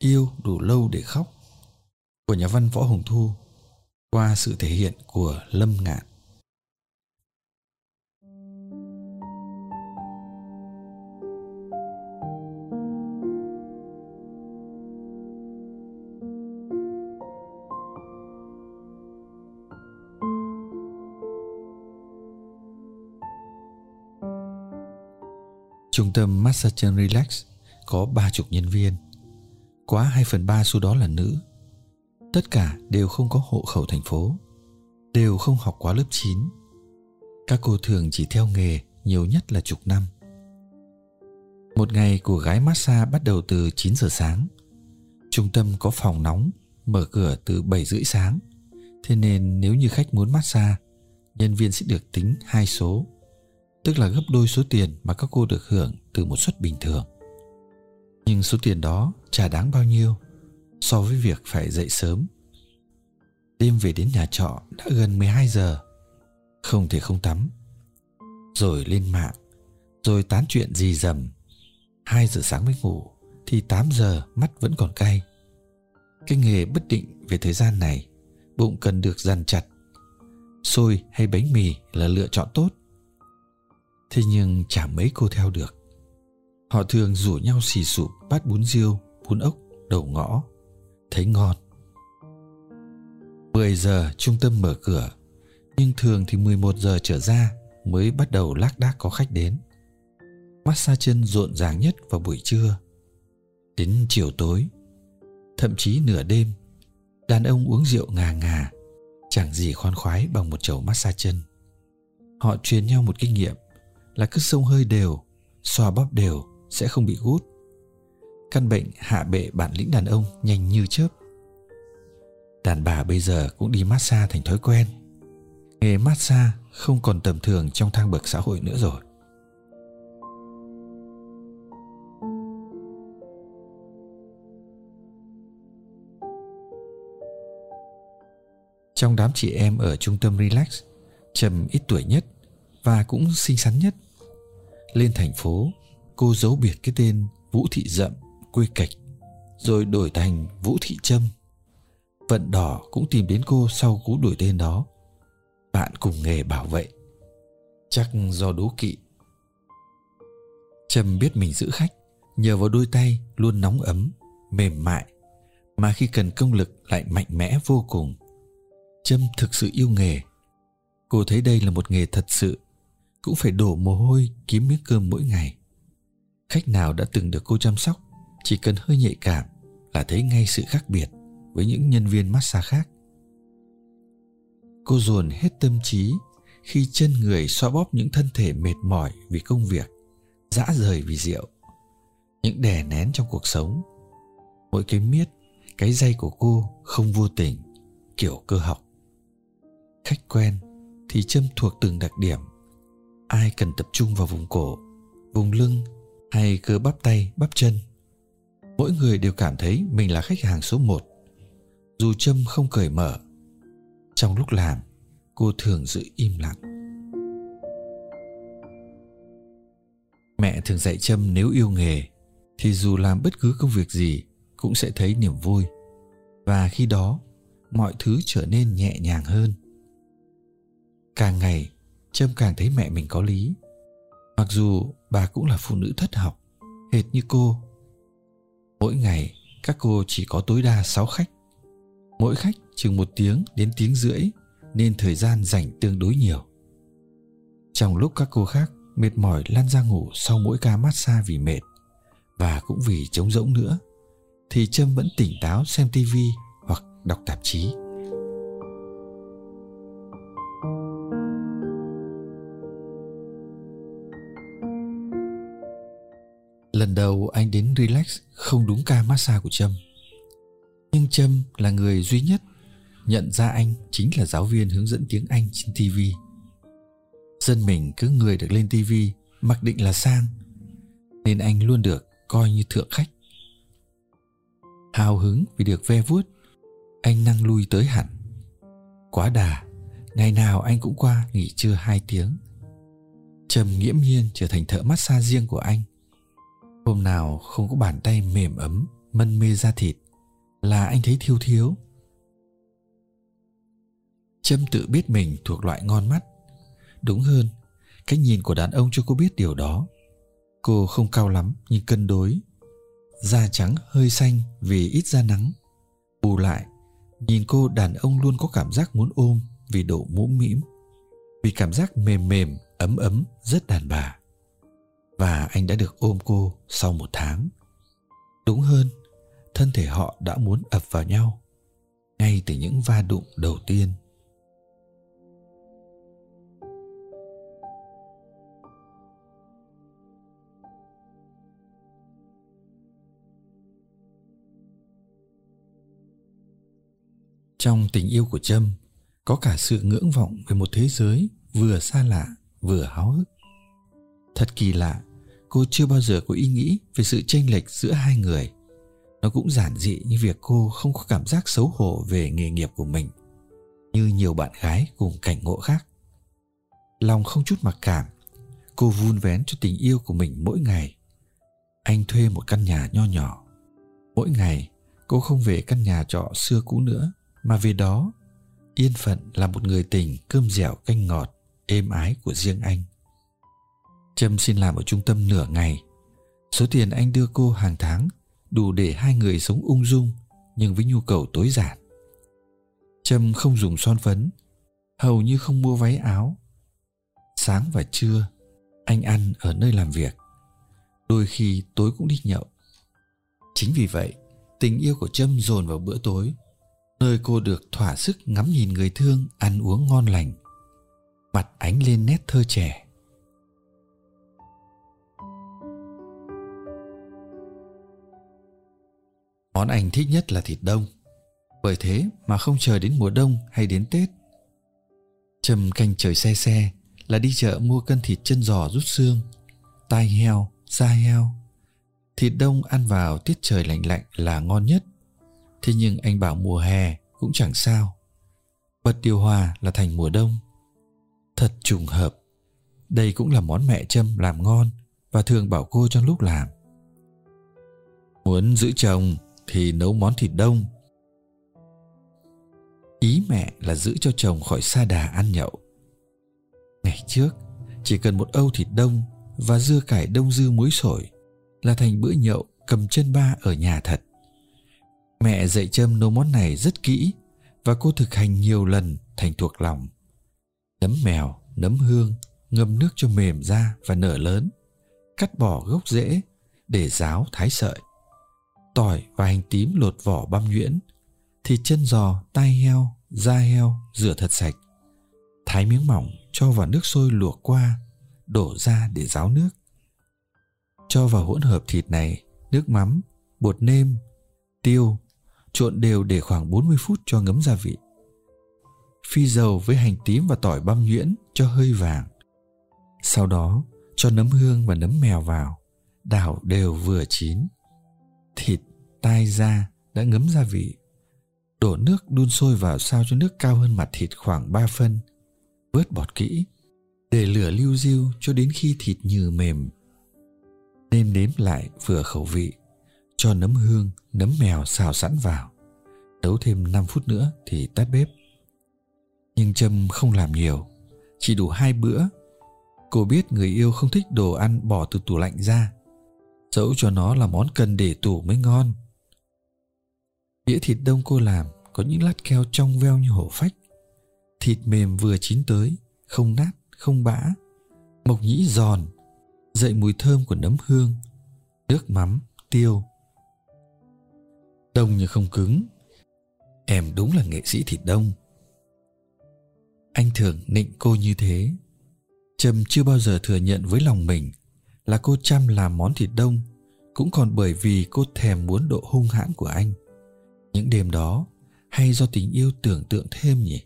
Yêu đủ lâu để khóc của nhà văn Võ Hồng Thu, qua sự thể hiện của Lâm Ngạn. Trung tâm Massage Relax có ba chục nhân viên. Quá 2 phần 3 số đó là nữ. Tất cả đều không có hộ khẩu thành phố. Đều không học quá lớp 9. Các cô thường chỉ theo nghề nhiều nhất là chục năm. Một ngày của gái massage bắt đầu từ 9 giờ sáng. Trung tâm có phòng nóng, mở cửa từ 7 rưỡi sáng. Thế nên nếu như khách muốn massage, nhân viên sẽ được tính hai số tức là gấp đôi số tiền mà các cô được hưởng từ một suất bình thường. Nhưng số tiền đó chả đáng bao nhiêu so với việc phải dậy sớm. Đêm về đến nhà trọ đã gần 12 giờ, không thể không tắm. Rồi lên mạng, rồi tán chuyện gì dầm. 2 giờ sáng mới ngủ, thì 8 giờ mắt vẫn còn cay. Cái nghề bất định về thời gian này, bụng cần được dằn chặt. Xôi hay bánh mì là lựa chọn tốt Thế nhưng chả mấy cô theo được Họ thường rủ nhau xì sụp bát bún riêu, bún ốc, đầu ngõ. Thấy ngon. 10 giờ trung tâm mở cửa. Nhưng thường thì 11 giờ trở ra Mới bắt đầu lác đác có khách đến. Massage chân rộn ràng nhất vào buổi trưa. Đến chiều tối Thậm chí nửa đêm Đàn ông uống rượu ngà ngà Chẳng gì khoan khoái bằng một chầu massage chân. Họ truyền nhau một kinh nghiệm là cứ sông hơi đều xoa bóp đều sẽ không bị gút. Căn bệnh hạ bệ bản lĩnh đàn ông nhanh như chớp. Đàn bà bây giờ cũng đi massage thành thói quen. Nghề massage không còn tầm thường trong thang bậc xã hội nữa rồi. Trong đám chị em ở trung tâm relax, trầm ít tuổi nhất và cũng xinh xắn nhất, lên thành phố cô giấu biệt cái tên vũ thị dậm quê cạch, rồi đổi thành vũ thị trâm. Vận đỏ cũng tìm đến cô sau cú đổi tên đó. Bạn cùng nghề bảo vệ. Chắc do đố kỵ. Trâm biết mình giữ khách, nhờ vào đôi tay luôn nóng ấm, mềm mại, mà khi cần công lực lại mạnh mẽ vô cùng. Trâm thực sự yêu nghề. Cô thấy đây là một nghề thật sự, cũng phải đổ mồ hôi kiếm miếng cơm mỗi ngày khách nào đã từng được cô chăm sóc, chỉ cần hơi nhạy cảm là thấy ngay sự khác biệt với những nhân viên massage khác. Cô dồn hết tâm trí khi chân người xoa bóp những thân thể mệt mỏi vì công việc, dã rời vì rượu, những đè nén trong cuộc sống. Mỗi cái miết, cái dây của cô không vô tình, kiểu cơ học. Khách quen thì châm thuộc từng đặc điểm. Ai cần tập trung vào vùng cổ, vùng lưng hay cơ bắp tay, bắp chân. Mỗi người đều cảm thấy mình là khách hàng số một. Dù trâm không cởi mở, trong lúc làm, cô thường giữ im lặng. Mẹ thường dạy trâm nếu yêu nghề, thì dù làm bất cứ công việc gì, cũng sẽ thấy niềm vui. Và khi đó, mọi thứ trở nên nhẹ nhàng hơn. Càng ngày, Trâm càng thấy mẹ mình có lý. Mặc dù bà cũng là phụ nữ thất học, hệt như cô. Mỗi ngày các cô chỉ có tối đa 6 khách. Mỗi khách chừng một tiếng đến tiếng rưỡi nên thời gian dành tương đối nhiều. Trong lúc các cô khác mệt mỏi lăn ra ngủ sau mỗi ca massage vì mệt và cũng vì trống rỗng nữa thì Trâm vẫn tỉnh táo xem tivi hoặc đọc tạp chí. Lần đầu anh đến relax không đúng ca massage của Trâm. Nhưng Trâm là người duy nhất nhận ra anh chính là giáo viên hướng dẫn tiếng Anh trên TV. Dân mình cứ người được lên TV mặc định là sang, nên anh luôn được coi như thượng khách. Hào hứng vì được ve vuốt, anh năng lui tới hẳn. Quá đà, ngày nào anh cũng qua nghỉ trưa hai tiếng. Trầm nghiễm nhiên trở thành thợ massage riêng của anh. Hôm nào không có bàn tay mềm ấm, mân mê da thịt, là anh thấy thiếu thiếu. Trâm tự biết mình thuộc loại ngon mắt. Đúng hơn, cách nhìn của đàn ông cho cô biết điều đó. Cô không cao lắm nhưng cân đối. Da trắng hơi xanh vì ít da nắng. Bù lại, nhìn cô đàn ông luôn có cảm giác muốn ôm vì độ mũm mĩm. Vì cảm giác mềm mềm, ấm ấm, rất đàn bà. Và anh đã được ôm cô sau một tháng. Đúng hơn, thân thể họ đã muốn ập vào nhau ngay từ những va đụng đầu tiên trong tình yêu của trâm có cả sự ngưỡng vọng về một thế giới vừa xa lạ vừa háo hức thật kỳ lạ cô chưa bao giờ có ý nghĩ về sự chênh lệch giữa hai người. Nó cũng giản dị như việc cô không có cảm giác xấu hổ về nghề nghiệp của mình, như nhiều bạn gái cùng cảnh ngộ khác. Lòng không chút mặc cảm, cô vun vén cho tình yêu của mình mỗi ngày. Anh thuê một căn nhà nho nhỏ. Mỗi ngày, cô không về căn nhà trọ xưa cũ nữa, mà về đó, yên phận là một người tình cơm dẻo canh ngọt, êm ái của riêng anh trâm xin làm ở trung tâm nửa ngày. Số tiền anh đưa cô hàng tháng đủ để hai người sống ung dung, nhưng với nhu cầu tối giản. Trâm không dùng son phấn, hầu như không mua váy áo. Sáng và trưa, anh ăn ở nơi làm việc. Đôi khi tối cũng đi nhậu. Chính vì vậy, tình yêu của trâm dồn vào bữa tối, nơi cô được thỏa sức ngắm nhìn người thương ăn uống ngon lành. Mặt ánh lên nét thơ trẻ. Món anh thích nhất là thịt đông. Bởi thế mà không chờ đến mùa đông hay đến Tết. Trầm canh trời xe xe Là đi chợ mua cân thịt chân giò rút xương Tai heo, da heo. Thịt đông ăn vào tiết trời lạnh lạnh là ngon nhất. Thế nhưng anh bảo mùa hè cũng chẳng sao. Bật điều hòa là thành mùa đông. Thật trùng hợp. Đây cũng là món mẹ Trâm làm ngon Và thường bảo cô trong lúc làm. Muốn giữ chồng thì nấu món thịt đông. Ý mẹ là giữ cho chồng khỏi xa đà ăn nhậu. Ngày trước, chỉ cần một âu thịt đông và dưa cải đông dư muối sổi là thành bữa nhậu cầm chân ba ở nhà thật. Mẹ dạy trâm nấu món này rất kỹ và cô thực hành nhiều lần thành thuộc lòng. Nấm mèo, nấm hương, ngâm nước cho mềm ra và nở lớn, cắt bỏ gốc rễ để ráo thái sợi tỏi và hành tím lột vỏ băm nhuyễn, thịt chân giò, tai heo, da heo rửa thật sạch. Thái miếng mỏng cho vào nước sôi luộc qua, đổ ra để ráo nước. Cho vào hỗn hợp thịt này nước mắm, bột nêm, tiêu, trộn đều để khoảng 40 phút cho ngấm gia vị. Phi dầu với hành tím và tỏi băm nhuyễn cho hơi vàng. Sau đó cho nấm hương và nấm mèo vào, đảo đều vừa chín. Thịt tai da đã ngấm gia vị. Đổ nước đun sôi vào sao cho nước cao hơn mặt thịt khoảng 3 phân. Vớt bọt kỹ. Để lửa lưu diêu cho đến khi thịt nhừ mềm. Nên nếm lại vừa khẩu vị. Cho nấm hương, nấm mèo xào sẵn vào. Nấu thêm 5 phút nữa thì tắt bếp. Nhưng Trâm không làm nhiều. Chỉ đủ hai bữa. Cô biết người yêu không thích đồ ăn bỏ từ tủ lạnh ra. Dẫu cho nó là món cần để tủ mới ngon Đĩa thịt đông cô làm có những lát keo trong veo như hổ phách. Thịt mềm vừa chín tới, không nát, không bã. Mộc nhĩ giòn, dậy mùi thơm của nấm hương, nước mắm, tiêu. Đông như không cứng. Em đúng là nghệ sĩ thịt đông. Anh thường nịnh cô như thế. Trâm chưa bao giờ thừa nhận với lòng mình là cô chăm làm món thịt đông, cũng còn bởi vì cô thèm muốn độ hung hãn của anh. Những đêm đó, hay do tình yêu tưởng tượng thêm nhỉ?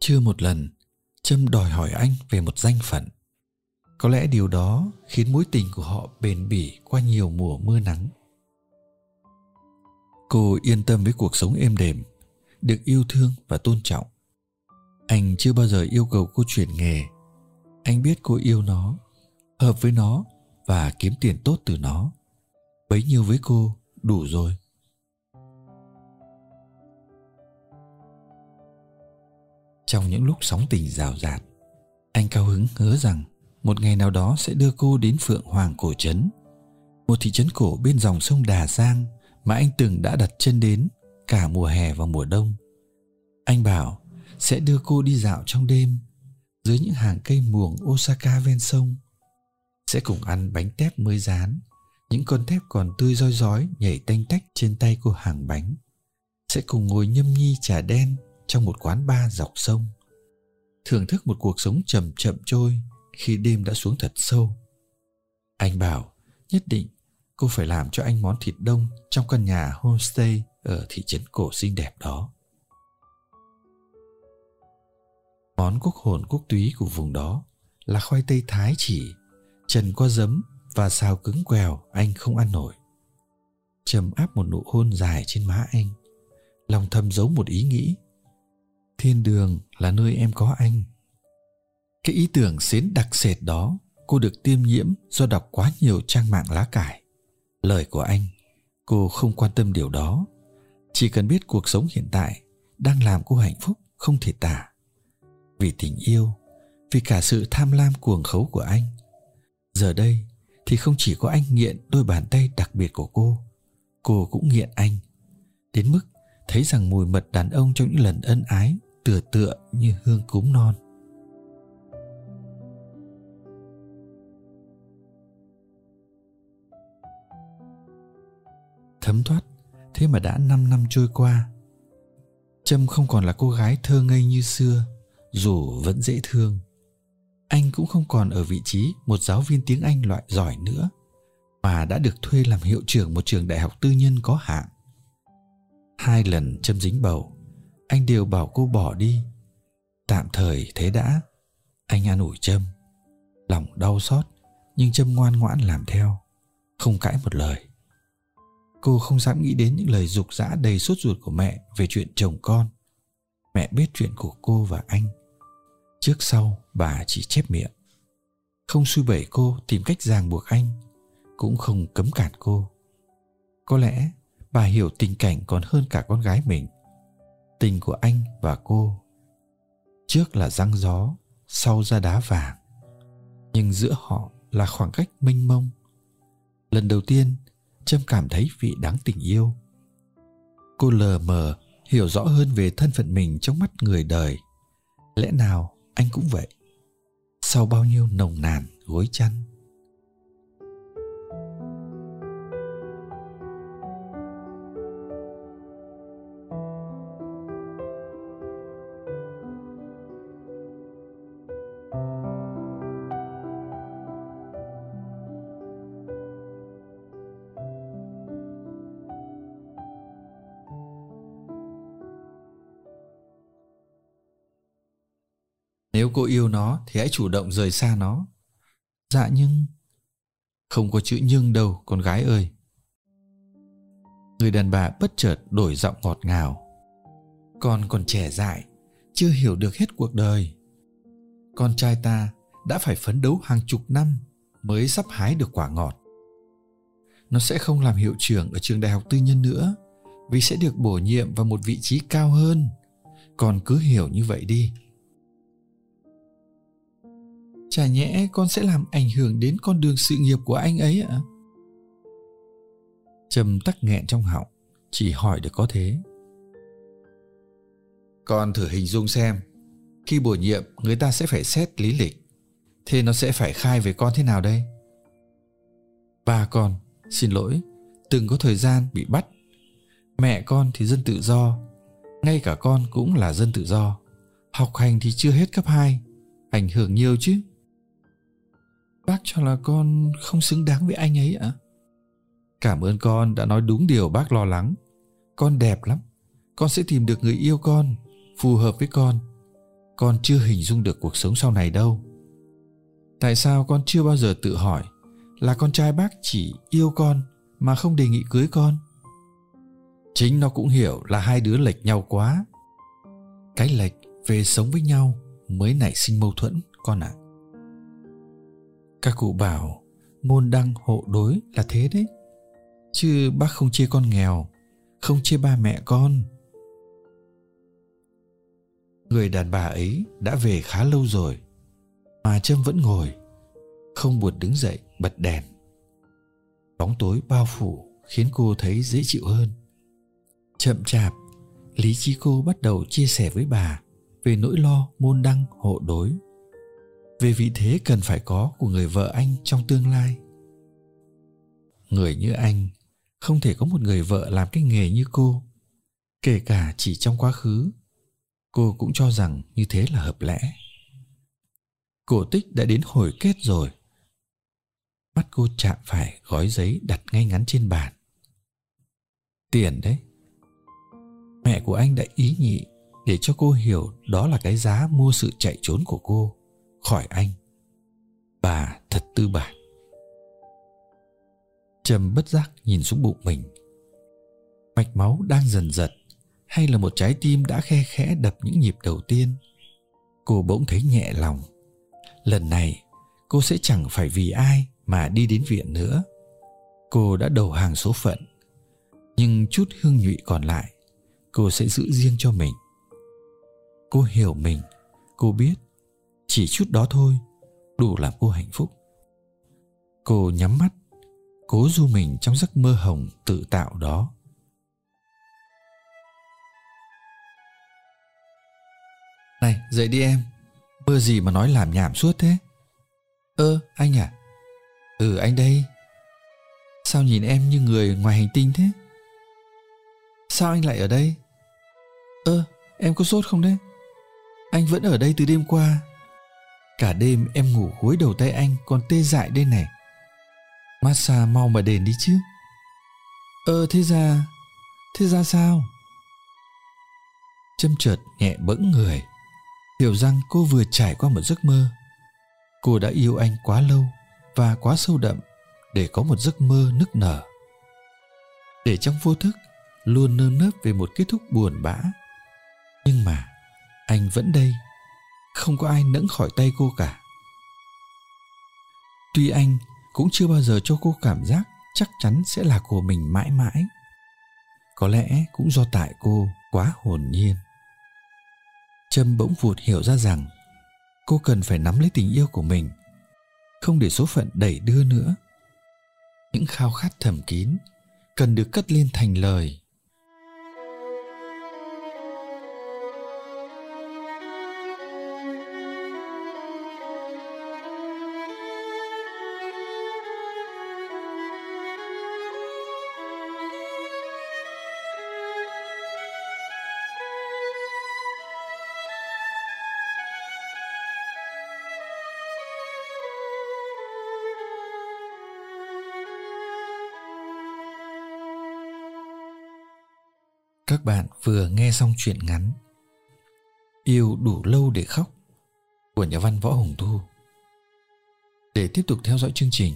Chưa một lần, trâm đòi hỏi anh về một danh phận. Có lẽ điều đó khiến mối tình của họ bền bỉ qua nhiều mùa mưa nắng cô yên tâm với cuộc sống êm đềm, được yêu thương và tôn trọng. Anh chưa bao giờ yêu cầu cô chuyển nghề. Anh biết cô yêu nó, hợp với nó và kiếm tiền tốt từ nó. Bấy nhiêu với cô, đủ rồi. Trong những lúc sóng tình rào rạt, anh cao hứng hứa rằng một ngày nào đó sẽ đưa cô đến phượng hoàng cổ trấn, một thị trấn cổ bên dòng sông đà giang mà anh từng đã đặt chân đến cả mùa hè và mùa đông. Anh bảo, sẽ đưa cô đi dạo trong đêm, dưới những hàng cây muồng osaka ven sông. Sẽ cùng ăn bánh tép mới rán, những con tép còn tươi roi rói nhảy tanh tách trên tay cô hàng bánh. Sẽ cùng ngồi nhâm nhi trà đen trong một quán bar dọc sông. Thưởng thức một cuộc sống chậm chậm trôi khi đêm đã xuống thật sâu. Anh bảo, nhất định cô phải làm cho anh món thịt đông trong căn nhà homestay ở thị trấn cổ xinh đẹp đó. Món quốc hồn quốc túy của vùng đó là khoai tây thái chỉ, trần qua giấm và xào cứng quèo anh không ăn nổi. Trầm áp một nụ hôn dài trên má anh, lòng thầm giấu một ý nghĩ. Thiên đường là nơi em có anh. Cái ý tưởng xến đặc sệt đó, cô được tiêm nhiễm do đọc quá nhiều trang mạng lá cải lời của anh, cô không quan tâm điều đó. Chỉ cần biết cuộc sống hiện tại đang làm cô hạnh phúc, không thể tả. Vì tình yêu, vì cả sự tham lam cuồng khấu của anh. Giờ đây thì không chỉ có anh nghiện đôi bàn tay đặc biệt của cô cô cũng nghiện anh. Đến mức thấy rằng mùi mật đàn ông trong những lần ân ái, tựa tựa như hương cúng non. Thấm thoát, thế mà đã 5 năm trôi qua. Trâm không còn là cô gái thơ ngây như xưa, dù vẫn dễ thương. Anh cũng không còn ở vị trí một giáo viên tiếng anh loại giỏi nữa, mà đã được thuê làm hiệu trưởng một trường đại học tư nhân có hạng. Hai lần trâm dính bầu, anh đều bảo cô bỏ đi. Tạm thời thế đã, anh an ủi trâm. Lòng đau xót, nhưng trâm ngoan ngoãn làm theo, không cãi một lời cô không dám nghĩ đến những lời dục dã đầy sốt ruột của mẹ về chuyện chồng con. Mẹ biết chuyện của cô và anh. Trước sau, bà chỉ chép miệng. Không suy bẩy cô tìm cách ràng buộc anh, cũng không cấm cản cô. Có lẽ bà hiểu tình cảnh còn hơn cả con gái mình. Tình của anh và cô trước là răng gió, sau ra đá vàng. Nhưng giữa họ là khoảng cách mênh mông. Lần đầu tiên trâm cảm thấy vị đáng tình yêu. Cô lờ mờ, hiểu rõ hơn về thân phận mình trong mắt người đời. Lẽ nào anh cũng vậy? Sau bao nhiêu nồng nàn gối chăn Nếu cô yêu nó thì hãy chủ động rời xa nó. Dạ nhưng... Không có chữ nhưng đâu con gái ơi. Người đàn bà bất chợt đổi giọng ngọt ngào. Con còn trẻ dại, chưa hiểu được hết cuộc đời. Con trai ta đã phải phấn đấu hàng chục năm mới sắp hái được quả ngọt. Nó sẽ không làm hiệu trưởng ở trường đại học tư nhân nữa vì sẽ được bổ nhiệm vào một vị trí cao hơn. Con cứ hiểu như vậy đi chả nhẽ con sẽ làm ảnh hưởng đến con đường sự nghiệp của anh ấy ạ? À? trầm tắc nghẹn trong họng chỉ hỏi được có thế. Con thử hình dung xem khi bổ nhiệm người ta sẽ phải xét lý lịch. Thế nó sẽ phải khai về con thế nào đây? Ba con xin lỗi từng có thời gian bị bắt. Mẹ con thì dân tự do ngay cả con cũng là dân tự do. Học hành thì chưa hết cấp 2 Ảnh hưởng nhiều chứ Bác cho là con không xứng đáng với anh ấy ạ. À? Cảm ơn con đã nói đúng điều bác lo lắng. Con đẹp lắm. Con sẽ tìm được người yêu con, Phù hợp với con. Con chưa hình dung được cuộc sống sau này đâu. Tại sao con chưa bao giờ tự hỏi Là con trai bác chỉ yêu con Mà không đề nghị cưới con? Chính nó cũng hiểu là hai đứa lệch nhau quá. Cái lệch về sống với nhau Mới nảy sinh mâu thuẫn, con ạ. à. Các cụ bảo, Môn đăng hộ đối là thế đấy. Chứ bác không chê con nghèo, không chê ba mẹ con. Người đàn bà ấy đã về khá lâu rồi, mà trâm vẫn ngồi, không buồn đứng dậy bật đèn. Bóng tối bao phủ khiến cô thấy dễ chịu hơn. Chậm chạp, lý trí cô bắt đầu chia sẻ với bà về nỗi lo môn đăng hộ đối về vị thế cần phải có của người vợ anh trong tương lai. Người như anh không thể có một người vợ làm cái nghề như cô. Kể cả chỉ trong quá khứ, cô cũng cho rằng như thế là hợp lẽ. Cổ tích đã đến hồi kết rồi. Mắt cô chạm phải gói giấy đặt ngay ngắn trên bàn. Tiền đấy. Mẹ của anh đã ý nhị để cho cô hiểu đó là cái giá mua sự chạy trốn của cô khỏi anh bà thật tư bản Trầm bất giác nhìn xuống bụng mình. Mạch máu đang dần giật hay là một trái tim đã khe khẽ đập những nhịp đầu tiên. Cô bỗng thấy nhẹ lòng. Lần này cô sẽ chẳng phải vì ai mà đi đến viện nữa. Cô đã đầu hàng số phận. Nhưng chút hương nhụy còn lại cô sẽ giữ riêng cho mình. Cô hiểu mình, cô biết chỉ chút đó thôi, đủ làm cô hạnh phúc. Cô nhắm mắt, cố du mình trong giấc mơ hồng tự tạo đó. Này, dậy đi em. Mơ gì mà nói làm nhảm suốt thế? Ơ, anh à? Ừ anh đây. Sao nhìn em như người ngoài hành tinh thế? Sao anh lại ở đây? Ơ, em có sốt không đấy? Anh vẫn ở đây từ đêm qua cả đêm em ngủ gối đầu tay anh còn tê dại đây này. Massage mau mà đền đi chứ. Ờ thế ra Thế ra sao? Châm chợt nhẹ bẫng người, Hiểu rằng cô vừa trải qua một giấc mơ. Cô đã yêu anh quá lâu Và quá sâu đậm Để có một giấc mơ nức nở. Để trong vô thức Luôn nơm nớp về một kết thúc buồn bã. Nhưng mà Anh vẫn đây. Không có ai nẫng khỏi tay cô cả. Tuy anh cũng chưa bao giờ cho cô cảm giác chắc chắn sẽ là của mình mãi mãi. Có lẽ cũng do tại cô quá hồn nhiên. Trâm bỗng vụt hiểu ra rằng cô cần phải nắm lấy tình yêu của mình, không để số phận đẩy đưa nữa. Những khao khát thầm kín cần được cất lên thành lời. Các bạn vừa nghe xong chuyện ngắn Yêu đủ lâu để khóc của nhà văn Võ Hồng Thu. Để tiếp tục theo dõi chương trình,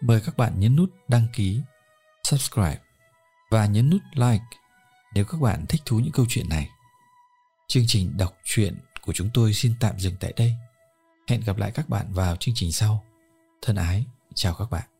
mời các bạn nhấn nút đăng ký, subscribe và nhấn nút like nếu các bạn thích thú những câu chuyện này. Chương trình đọc truyện của chúng tôi xin tạm dừng tại đây. Hẹn gặp lại các bạn vào chương trình sau. Thân ái, chào các bạn.